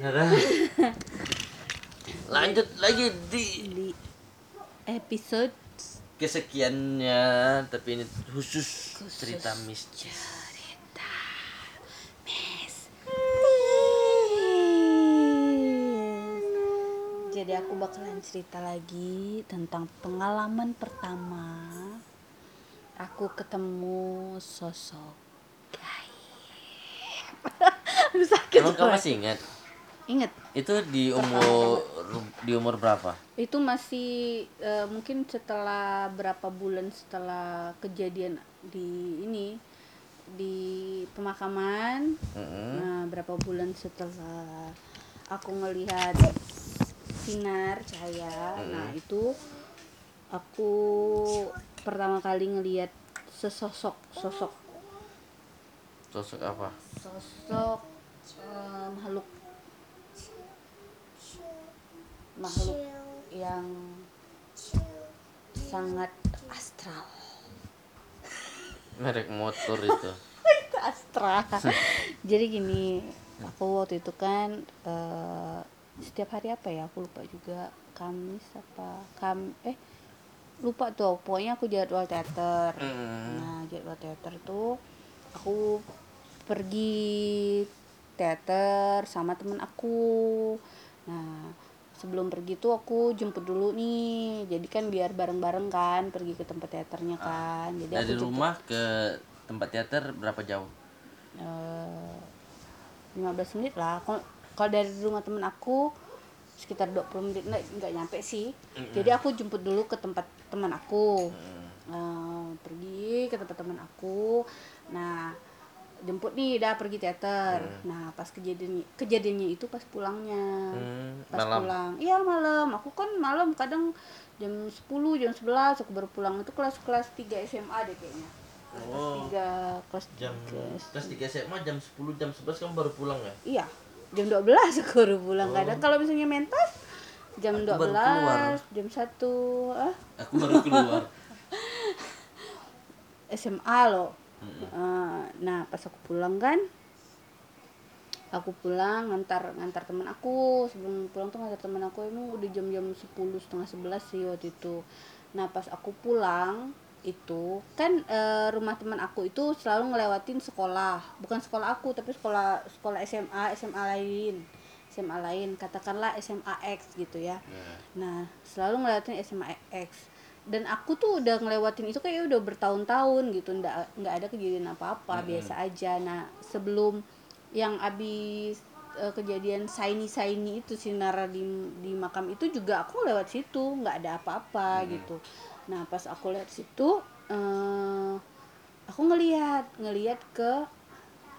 Lanjut lagi di di episode kesekiannya tapi ini khusus, Khusus. cerita mistis cerita mistis. Jadi aku bakalan cerita lagi tentang pengalaman pertama aku ketemu sosok gaib. Aduh, sakit emang kamu masih ingat Ingat, itu di umur di umur berapa? Itu masih eh, mungkin setelah berapa bulan setelah kejadian di ini di pemakaman. Mm-mm. nah berapa bulan setelah aku ngelihat sinar cahaya. Nah itu aku pertama kali ngelihat sesosok sosok. Sosok apa? Sosok eh, makhluk makhluk yang sangat astral. Merek motor itu. Itu astral. Jadi gini aku waktu itu kan eh, setiap hari apa ya aku lupa juga Kamis apa kam eh lupa tuh pokoknya aku jadwal teater. Mm. nah jadwal teater tuh aku pergi teater sama temen aku. Nah sebelum pergi tuh aku jemput dulu nih. Jadi kan biar bareng-bareng kan pergi ke tempat teaternya kan. Jadi dari aku jemput rumah ke tempat teater berapa jauh? Eh, 15 menit lah. Kalau dari rumah temen aku sekitar 20 menit. Nggak nggak nyampe sih. Jadi aku jemput dulu ke tempat teman aku. Eh, pergi ke tempat teman aku. Nah jemput nih dah pergi teater. Nah pas kejadian kejadiannya itu pas pulangnya. Hmm, pas malam. pulang. Iya malam. Aku kan malam kadang jam 10 jam 11 aku baru pulang. Itu kelas kelas 3 SMA deh kayaknya. Kelas Oh. 3 kelas jam 3 kelas 3 SMA jam 10 jam 11 kamu baru pulang ya? Iya, jam 12 aku baru pulang. Kadang kalau misalnya mentas jam Aku 12, baru keluar. jam 1 ah, aku baru keluar. SMA loh. Eh, nah, pas aku pulang kan aku pulang ngantar ngantar teman aku. Sebelum pulang tuh ngantar teman aku emang udah jam-jam 10 setengah 11 sih waktu itu. Nah pas aku pulang itu kan eh, rumah teman aku itu selalu ngelewatin sekolah. Bukan sekolah aku tapi sekolah sekolah SMA SMA lain. SMA lain katakanlah SMA X gitu ya. Nah, Nah, selalu ngelewatin SMA X. Dan aku tuh udah ngelewatin itu kayak udah bertahun-tahun gitu, nggak nggak ada kejadian apa-apa, biasa aja. Nah, sebelum yang abis eh, kejadian saini saini itu sinar di di makam itu juga aku lewat situ, nggak ada apa-apa gitu. Nah, pas aku lihat situ, eh, aku ngelihat ngelihat ke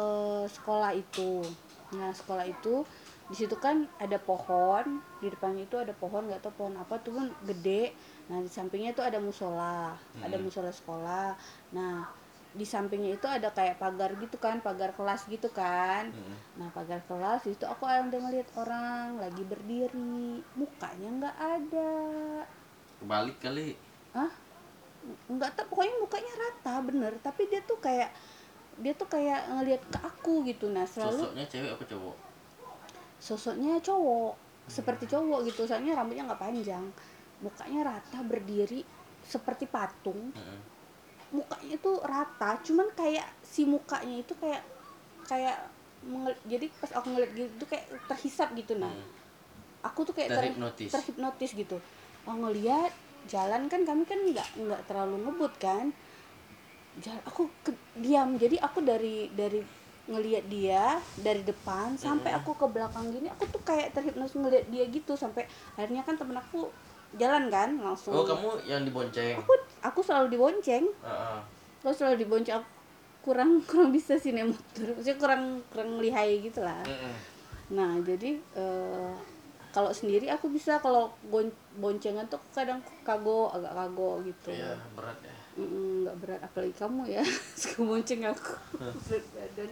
eh, sekolah itu. Nah, sekolah itu di situ kan ada pohon di depannya itu ada pohon nggak tahu pohon apa tuh kan gede nah di sampingnya itu ada musola ada musola sekolah. Nah di sampingnya itu ada kayak pagar gitu kan pagar kelas gitu kan. Nah pagar kelas itu aku ada ngeliat orang lagi berdiri. Mukanya nggak ada. Kebalik kali. Ah nggak tahu pokoknya mukanya rata bener. Tapi dia tuh kayak dia tuh kayak ngelihat ke aku gitu. Nah selalu sosoknya cewek apa cowok? Sosoknya cowok seperti cowok gitu. Soalnya rambutnya nggak panjang mukanya rata berdiri seperti patung. Heeh. mukanya tuh rata cuman kayak si mukanya itu kayak kayak jadi pas aku ngeliat gitu kayak terhisap gitu nah Hmm. aku tuh kayak ter- Terhipnotis. terhipnotis gitu. Oh ngeliat jalan kan kami kan nggak nggak terlalu ngebut kan. Jalan aku ke- diam. Jadi aku dari dari ngelihat dia dari depan sampai aku ke belakang gini aku tuh kayak terhipnotis ngelihat dia gitu. Sampai akhirnya kan temen aku jalan kan langsung oh kamu yang dibonceng aku aku selalu dibonceng Heeh. aku selalu dibonceng aku kurang kurang bisa sih naik motor maksudnya kurang kurang lihai gitu lah Heeh. Nah, jadi eh, kalau sendiri aku bisa kalau boncengan tuh kadang kago agak kago gitu. iya berat ya nggak berat apalagi kamu ya suka bonceng aku berat badan.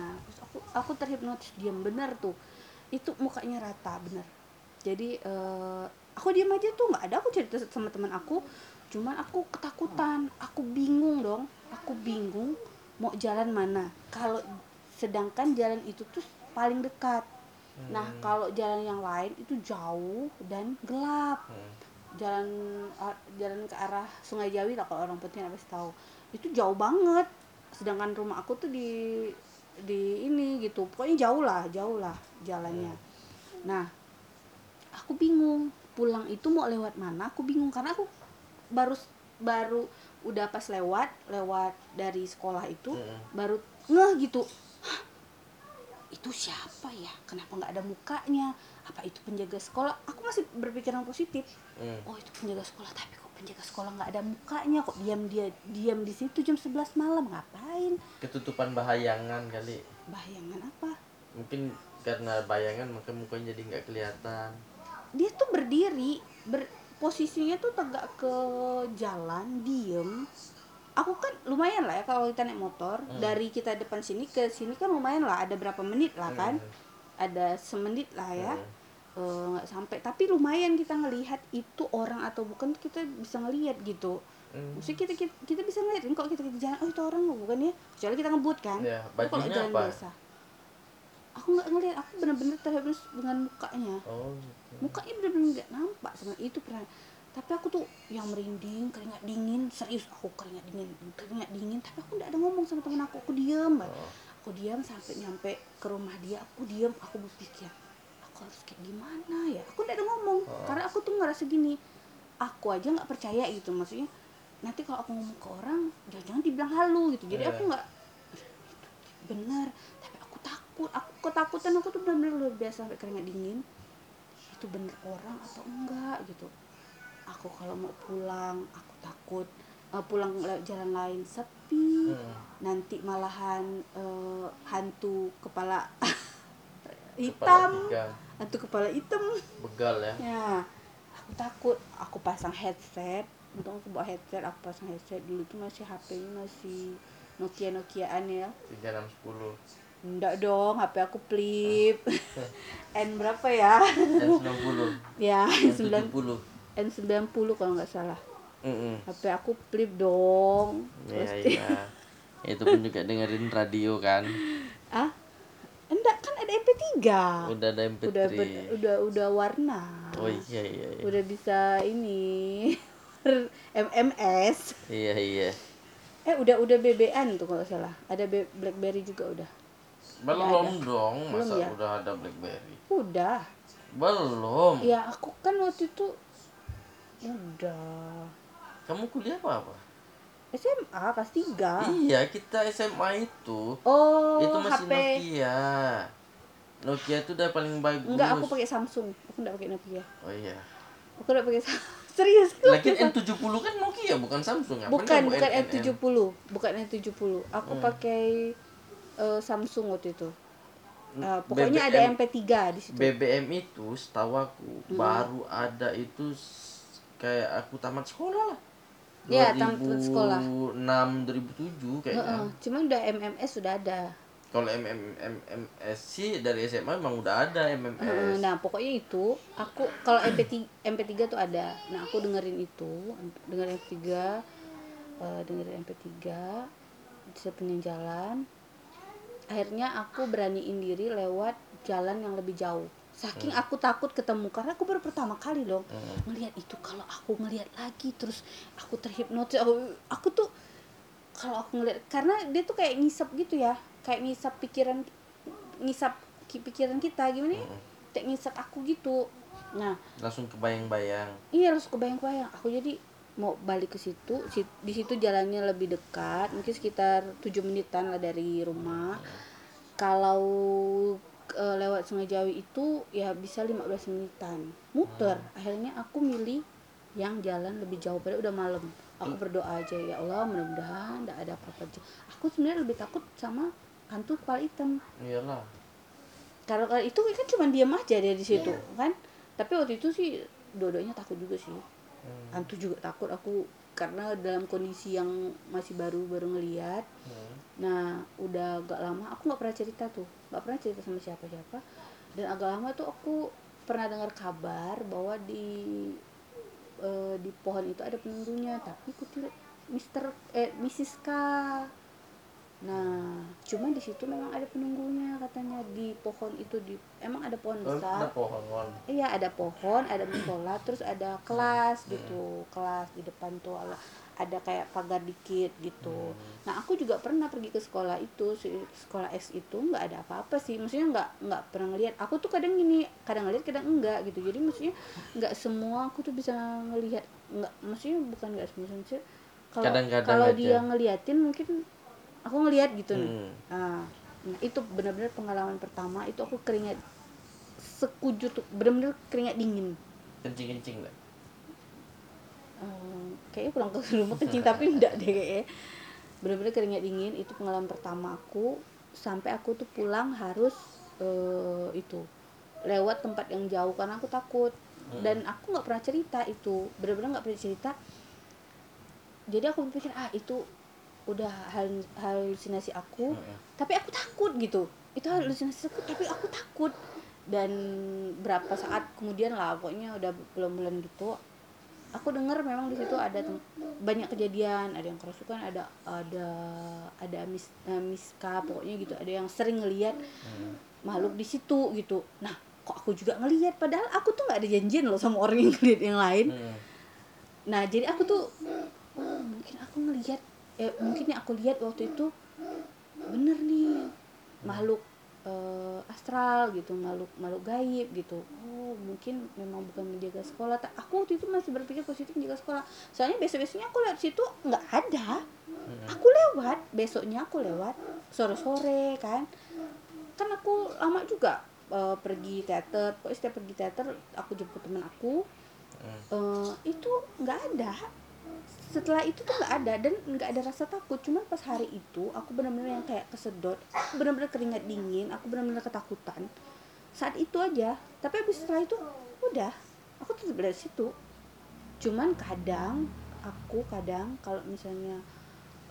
Nah, terus aku aku terhipnotis diam benar tuh. Itu mukanya rata bener. jadi eh, aku diam aja tuh nggak ada aku cerita sama teman aku. Cuman aku ketakutan aku bingung dong. Aku bingung mau jalan mana. Kalau sedangkan jalan itu tuh paling dekat. Nah Hmm. kalau jalan yang lain itu jauh dan gelap. Hmm. jalan a- jalan ke arah Sungai Jawi lah kalau orang penting pasti tahu. Itu jauh banget. Sedangkan rumah aku tuh di di ini gitu. Pokoknya jauh lah jauh lah jalannya. Nah aku bingung pulang itu mau lewat mana aku bingung. Karena aku baru baru udah pas lewat lewat dari sekolah itu Mm-mm. baru ngeh gitu. "Hah, itu siapa ya? Kenapa nggak ada mukanya? Apa itu penjaga sekolah? Aku masih berpikiran positif. Hmm. oh itu penjaga sekolah. Tapi kok penjaga sekolah nggak ada mukanya? Kok diam dia diam di situ jam 11 malam? Ngapain? Ketutupan bayangan kali. Bayangan apa? Mungkin karena bayangan maka mukanya jadi nggak kelihatan dia tuh berdiri ber, posisinya tuh tegak ke jalan diem aku kan lumayan lah ya kalau kita naik motor Hmm. dari kita depan sini ke sini kan lumayan lah ada berapa menit lah kan Hmm. ada semenit lah ya Hmm. Eh, nggak sampai tapi lumayan kita ngelihat itu orang atau bukan kita bisa ngelihat gitu Hmm. Maksudnya kita, kita kita bisa ngeliat kan kalau kita, kita jalan oh itu orang loh, bukan ya kecuali kita ngebut kan Ya, Tapi kalau jalan apa? biasa aku nggak ngeliat aku bener-bener terhapus dengan mukanya oh. Mukanya bener-bener nggak nampak sama itu pernah tapi aku tuh yang merinding keringat dingin serius aku keringat dingin keringat dingin tapi aku nggak ada ngomong sama temen aku aku diam. Oh. aku diam sampai nyampe ke rumah dia aku diam aku berpikir aku harus kayak gimana ya aku nggak ada ngomong Oh. karena aku tuh ngerasa gini aku aja nggak percaya gitu maksudnya nanti kalau aku ngomong ke orang jangan-jangan dibilang halu gitu jadi Iya. aku nggak benar tapi aku takut aku ketakutan aku tuh benar-benar luar biasa sampai keringat dingin itu bener orang atau enggak gitu. Aku kalau mau pulang aku takut eh, pulang lewat jalan lain sepi Hmm. nanti malahan eh, hantu kepala Kepala hitam tiga. hantu kepala hitam. Begal ya? Ya aku takut. Aku pasang headset. Untung aku bawa headset aku pasang headset. Dulu tuh masih HP-nya masih Nokia Nokiaan ya. Tiga enam sepuluh enggak dong HP aku flip N berapa ya dan sembilan puluh ya dan N9 tujuh puluh N90 kalau nggak salah Mm-mm. HP aku flip dong Iya Pasti. iya. Itu pun juga dengerin radio kan. ah enggak kan ada MP3 Udah ada MP3. udah udah udah warna Oh iya iya iya. udah bisa ini MMS Iya iya. eh udah udah BB-an tuh kalau salah ada Be- BlackBerry juga udah Belum dong, Belum masa ya? udah ada BlackBerry. udah Belum. ya aku kan waktu itu udah Kamu kuliah apa apa? SMA kelas 3 Iya, kita SMA itu oh itu masih HP Nokia. Nokia itu udah paling bagus. enggak aku pakai Samsung aku enggak pakai Nokia Oh iya. aku enggak pakai serius Lagi Sam- N70 kan Nokia bukan Samsung. Ngapain bukan bukan NNN? N70 bukan N70 aku Hmm. pakai eh, Samsung waktu itu Eh, pokoknya ada BBM. MP3 di situ BBM itu setahu aku baru ada itu kayak aku tamat sekolah lah. Iya, tamat sekolah. 2006 2007 kayaknya. Heeh, cuman udah MMS sudah ada Kalau MM, MMS sih dari SMA emang udah ada MMS. Heeh, nah pokoknya itu aku kalau MP3 MP3 tuh ada nah aku dengerin itu dengerin MP3 eh, dengerin MP3 di sepanjang jalan akhirnya aku beraniin diri lewat jalan yang lebih jauh saking aku takut ketemu karena aku baru pertama kali dong Hmm. ngelihat itu kalau aku ngelihat lagi terus aku terhipnotis aku, aku tuh kalau aku ngelihat karena dia tuh kayak ngisap gitu ya kayak ngisap pikiran ngisap ki- pikiran kita gimana ya Hmm. kayak ngisap aku gitu nah Langsung kebayang-bayang. iya harus kebayang-bayang aku jadi mau balik ke situ si- di situ jalannya lebih dekat mungkin sekitar 7 menitan lah dari rumah. Kalau eh, lewat Sungai Jawi itu ya bisa 15 menitan. Muter. Akhirnya aku milih yang jalan lebih jauh. Padahal udah malam. Aku berdoa aja ya Allah mudah-mudahan tidak ada apa-apa. Aja aku sebenarnya lebih takut sama hantu kepala hitam. Iyalah. kalau itu kan cuma diam aja dia di situ kan? Tapi waktu itu sih dua-duanya takut juga sih Hmm. hantu juga takut aku karena dalam kondisi yang masih baru baru ngeliat Hmm. nah udah agak lama aku nggak pernah cerita tuh nggak pernah cerita sama siapa siapa dan agak lama tuh aku pernah dengar kabar bahwa di eh, di pohon itu ada penunggunya tapi aku tidak Mister eh Mrs K nah cuma di situ memang ada penunggunya katanya. Di pohon itu di emang ada pohon Oh, besar? ada pohon Iya ada pohon, ada musola, terus ada kelas gitu, kelas di depan tuh ada kayak pagar dikit gitu. Nah aku juga pernah pergi ke sekolah itu, sekolah S itu nggak ada apa-apa sih, maksudnya nggak nggak pernah ngelihat. Aku tuh kadang gini, kadang ngelihat, kadang enggak gitu. Jadi maksudnya nggak semua aku tuh bisa ngelihat, nggak, maksudnya bukan nggak semua maksudnya kalau kalau dia ngeliatin mungkin aku ngelihat gitu. Nih. Hmm. Nah, nah, itu benar-benar pengalaman pertama. Itu aku keringat sekujur tuh benar-benar keringat dingin. Kencing-kencing nggak Eh, kayaknya pulang ke rumah kencing tapi enggak deh kayaknya. Benar-benar keringat dingin itu pengalaman pertama aku. Sampai aku tuh pulang harus eh, itu lewat tempat yang jauh karena aku takut. Dan aku nggak pernah cerita itu. Benar-benar nggak pernah cerita. Jadi aku pikir ah itu udah hal halusinasi aku tapi aku takut gitu. Itu halusinasi aku tapi aku takut. Dan berapa saat kemudian lah pokoknya udah bulan-bulan gitu aku dengar memang di situ ada banyak kejadian ada yang kerasukan ada ada ada mis eh, miska pokoknya gitu. Ada yang sering ngelihat makhluk di situ gitu. Nah kok aku juga ngelihat padahal aku tuh nggak ada janjian loh sama orang yang ngelihat yang lain. Hmm. nah jadi aku tuh oh mungkin aku ngelihat eh mungkin yang aku lihat waktu itu bener nih makhluk eh, astral gitu makhluk makhluk gaib gitu. Oh mungkin memang bukan menjaga sekolah. Ta- aku waktu itu masih berpikir positif menjaga sekolah. Soalnya besok besoknya aku lihat situ nggak ada. Aku lewat besoknya aku lewat sore sore kan. Kan aku lama juga eh, pergi teater. Pokoknya setiap pergi teater aku jemput teman aku. Eh, itu nggak ada setelah itu tuh nggak ada dan nggak ada rasa takut. Cuman pas hari itu aku benar-benar yang kayak kesedot benar-benar keringat dingin aku benar-benar ketakutan. Saat itu aja. Tapi habis setelah itu udah. Aku tetap dari situ. Cuman kadang aku kadang kalau misalnya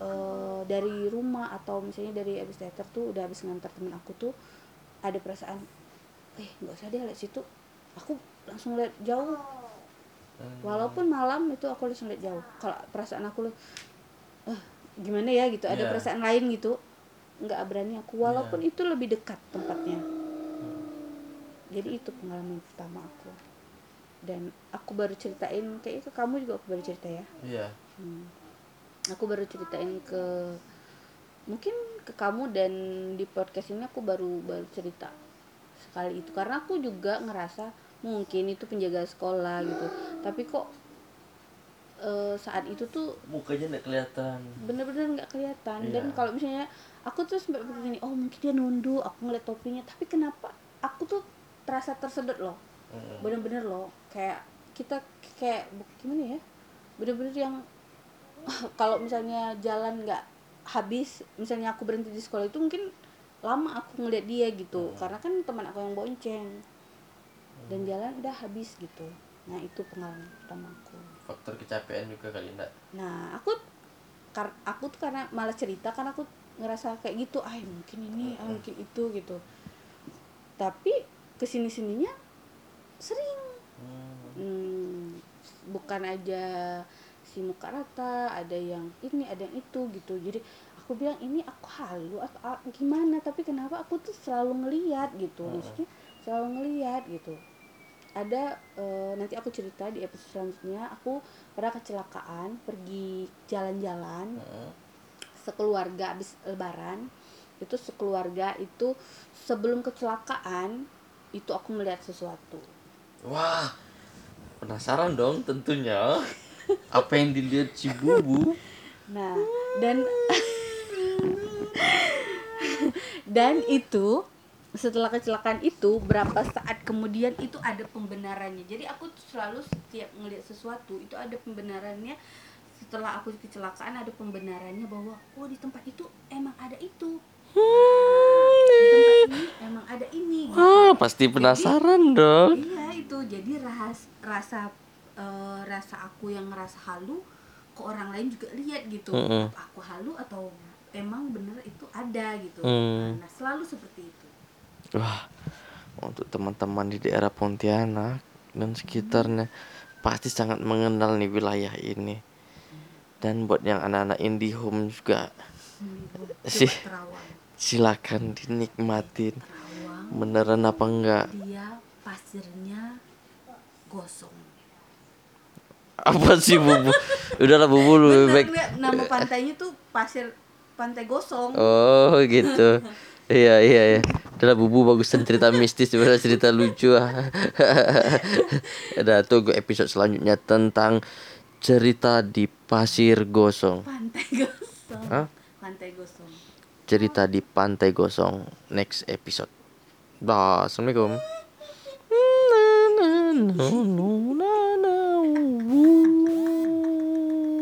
eh, dari rumah atau misalnya dari habis teater tuh udah habis ngantar temen aku tuh ada perasaan eh nggak usah deh lihat situ. Aku langsung lihat jauh walaupun malam itu aku langsung lihat jauh. Kalau perasaan aku eh gimana ya? gitu. Ada Iya. perasaan lain gitu. Nggak berani aku. Walaupun Iya. itu lebih dekat tempatnya. Jadi itu pengalaman pertama aku. Dan aku baru ceritain kayak ke kamu juga aku baru cerita ya. Iya. Hmm. aku baru ceritain ke mungkin ke kamu dan di podcast ini aku baru baru cerita sekali itu. Karena aku juga ngerasa mungkin itu penjaga sekolah gitu tapi kok eh, saat itu tuh mukanya nggak kelihatan. bener-bener nggak kelihatan. Dan Iya. kalau misalnya aku tuh sempat berpikir gini oh mungkin dia nunduk aku ngeliat topinya. Tapi kenapa aku tuh terasa tersedot loh. Hmm. bener-bener loh. Kayak kita kayak gimana ya? Bener-bener yang kalau misalnya jalan nggak habis misalnya aku berhenti di sekolah itu mungkin lama aku ngeliat dia gitu. Karena kan teman aku yang bonceng. Dan jalan udah habis gitu nah itu pengalaman pertama aku. Faktor kecapean juga kali enggak nah aku kar aku tuh karena malah cerita karena aku ngerasa kayak gitu ah mungkin ini ah mungkin itu gitu. Tapi ke sini sininya sering. Hmm, bukan aja si muka rata ada yang ini ada yang itu gitu. Jadi aku bilang ini aku halu atau gimana? Tapi kenapa aku tuh selalu ngeliat gitu. Maksudnya selalu ngeliat gitu ada eh, nanti aku cerita di episode selanjutnya. Aku pernah kecelakaan pergi jalan-jalan Heeh. sekeluarga habis lebaran. Itu sekeluarga itu sebelum kecelakaan itu aku melihat sesuatu. Wah penasaran dong tentunya. Apa yang dilihat si bubu? Nah, dan dan itu setelah kecelakaan itu berapa saat kemudian itu ada pembenarannya. Jadi aku selalu setiap ngelihat sesuatu itu ada pembenarannya. Setelah aku kecelakaan ada pembenarannya bahwa oh di tempat itu emang ada itu. Di tempat ini emang ada ini. gitu. wah pasti penasaran dong Iya itu jadi ras, rasa eh, rasa aku yang ngerasa halu ke orang lain juga lihat gitu. Mm-mm. Apa aku halu atau emang bener itu ada gitu. Mm. Nah selalu seperti itu. Wah untuk teman-teman di daerah Pontianak dan sekitarnya pasti sangat mengenal nih wilayah ini. Dan buat yang anak-anak indie home juga sih Terawang. silakan dinikmatin. Terawang. beneran apa enggak? Dia pasirnya gosong. apa sih bubu udahlah bubu Bener, baik. nama pantainya tuh pasir pantai gosong. Oh gitu iya iya iya udahlah bubu bagusan cerita mistis daripada cerita lucu ah ada tunggu episode selanjutnya tentang cerita di pasir gosong pantai gosong Hah? pantai gosong cerita di pantai gosong next episode dah assalamualaikum